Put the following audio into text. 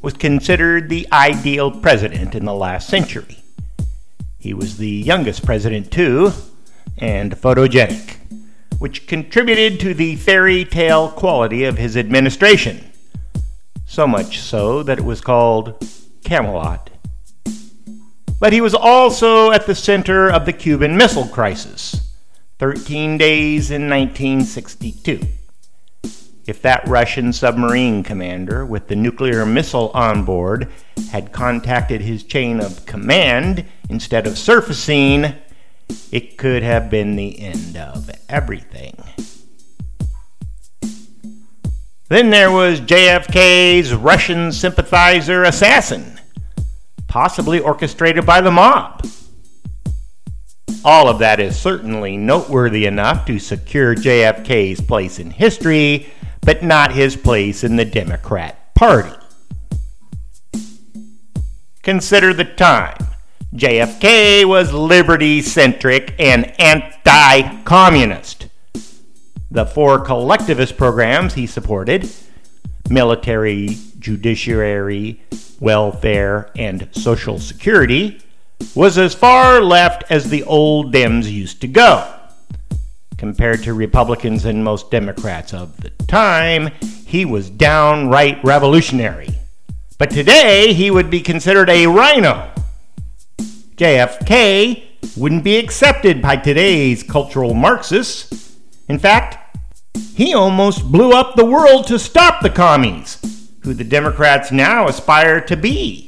was considered the ideal president in the last century. He was the youngest president, too, and photogenic, which contributed to the fairy tale quality of his administration. So much so that it was called Camelot. But he was also at the center of the Cuban Missile Crisis, 13 days in 1962 if that Russian submarine commander with the nuclear missile on board had contacted his chain of command instead of surfacing, it could have been the end of everything. Then there was JFK's Russian sympathizer assassin, possibly orchestrated by the mob. All of that is certainly noteworthy enough to secure JFK's place in history but not his place in the Democrat Party. Consider the time. JFK was liberty centric and anti communist. The four collectivist programs he supported military, judiciary, welfare, and social security was as far left as the old Dems used to go. Compared to Republicans and most Democrats of the time, he was downright revolutionary. But today, he would be considered a RINO. JFK wouldn't be accepted by today's cultural Marxists. In fact, he almost blew up the world to stop the commies, who the Democrats now aspire to be.